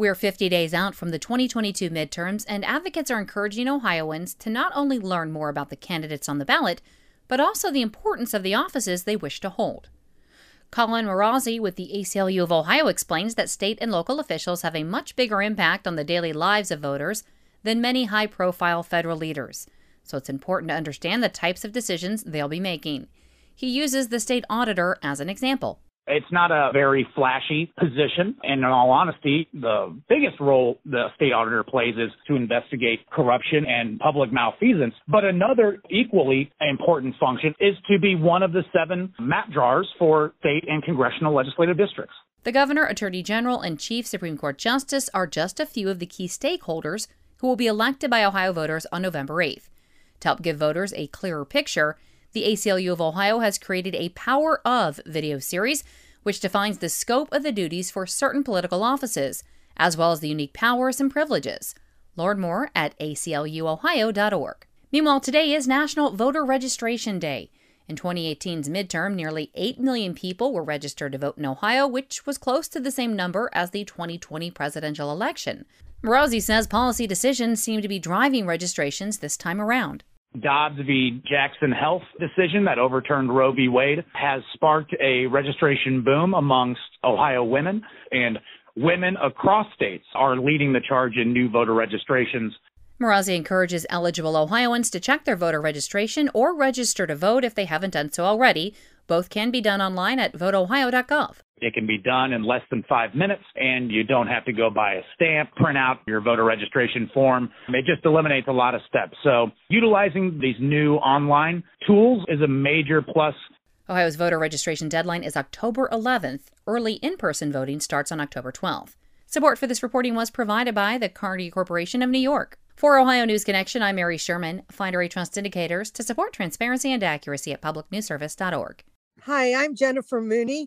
We're 50 days out from the 2022 midterms, and advocates are encouraging Ohioans to not only learn more about the candidates on the ballot, but also the importance of the offices they wish to hold. Collin Marozzi with the ACLU of Ohio explains that state and local officials have a much bigger impact on the daily lives of voters than many high profile federal leaders, so it's important to understand the types of decisions they'll be making. He uses the state auditor as an example. It's not a very flashy position. And in all honesty, the biggest role the state auditor plays is to investigate corruption and public malfeasance. But another equally important function is to be one of the seven map drawers for state and congressional legislative districts. The governor, attorney general, and chief Supreme Court justice are just a few of the key stakeholders who will be elected by Ohio voters on November 8th. To help give voters a clearer picture, the ACLU of Ohio has created a Power of video series which defines the scope of the duties for certain political offices, as well as the unique powers and privileges. Learn more at acluohio.org. Meanwhile, today is National Voter Registration Day. In 2018's midterm, nearly 8 million people were registered to vote in Ohio, which was close to the same number as the 2020 presidential election. Marozzi says policy decisions seem to be driving registrations this time around. Dobbs v. Jackson Health decision that overturned Roe v. Wade has sparked a registration boom amongst Ohio women, and women across states are leading the charge in new voter registrations. Marozzi encourages eligible Ohioans to check their voter registration or register to vote if they haven't done so already. Both can be done online at voteohio.gov. It can be done in less than five minutes, and you don't have to go buy a stamp, print out your voter registration form. It just eliminates a lot of steps. So, utilizing these new online tools is a major plus. Ohio's voter registration deadline is October 11th. Early in person voting starts on October 12th. Support for this reporting was provided by the Carnegie Corporation of New York. For Ohio News Connection, I'm Mary Schuermann. Find our Trust indicators to support transparency and accuracy at publicnewsservice.org. Hi, I'm Jennifer Mooney.